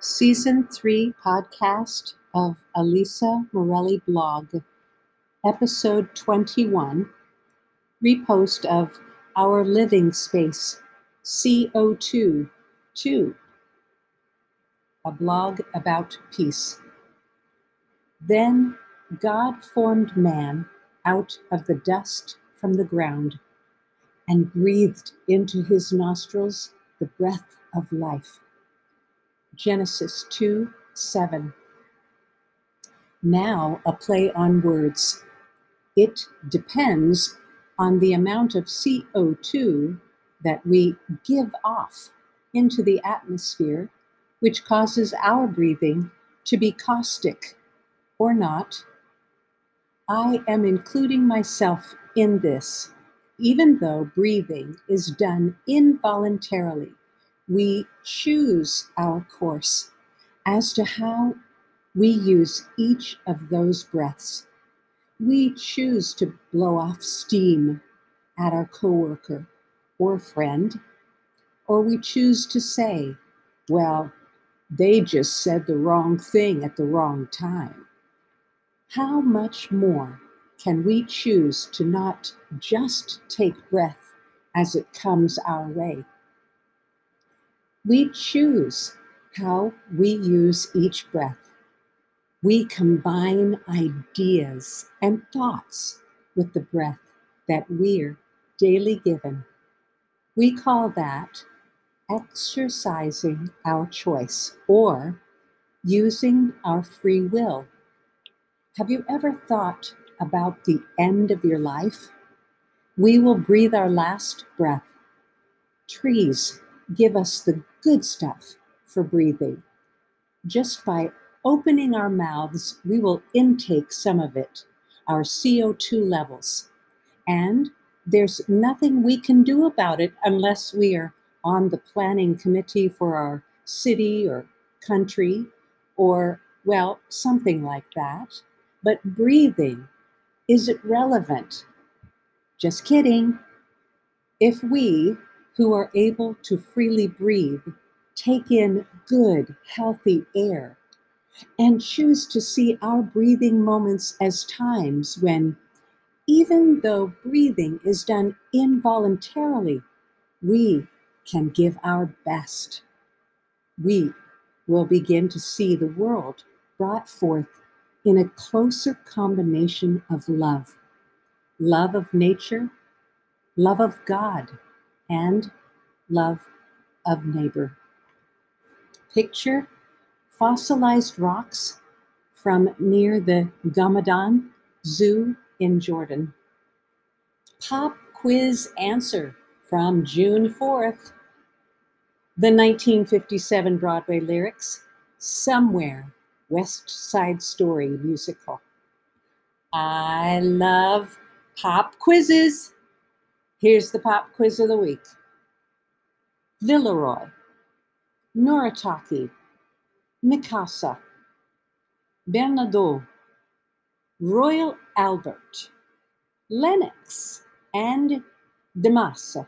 Season 3 podcast of Elisa Morelli blog, episode 21, repost of Our Living Space, CO2 2, a blog about peace. Then God formed man out of the dust from the ground and breathed into his nostrils the breath of life. Genesis 2 7. Now, a play on words. It depends on the amount of CO2 that we give off into the atmosphere, which causes our breathing to be caustic or not. I am including myself in this even though breathing is done involuntarily, we choose our course as to how we use each of those breaths. We choose to blow off steam at our coworker or friend, or we choose to say, well, they just said the wrong thing at the wrong time. How much more can we choose to not just take breath as it comes our way? We choose how we use each breath. We combine ideas and thoughts with the breath that we're daily given. We call that exercising our choice or using our free will. Have you ever thought about the end of your life, we will breathe our last breath. Trees give us the good stuff for breathing. Just by opening our mouths, we will intake some of it, our CO2 levels. And there's nothing we can do about it unless we are on the planning committee for our city or country or, well, something like that. But breathing is it relevant? Just kidding. If we, who are able to freely breathe, take in good, healthy air, and choose to see our breathing moments as times when, even though breathing is done involuntarily, we can give our best. We will begin to see the world brought forth in a closer combination of love love of nature, love of God, and love of neighbor. Picture fossilized rocks from near the Gamadan Zoo in Jordan. Pop quiz answer from June 4th. The 1957 Broadway lyrics, Somewhere West Side Story musical. I love pop quizzes. Here's the pop quiz of the week Villeroy, Noritake, Mikasa, Bernadotte, Royal Albert, Lenox, and DeMassa.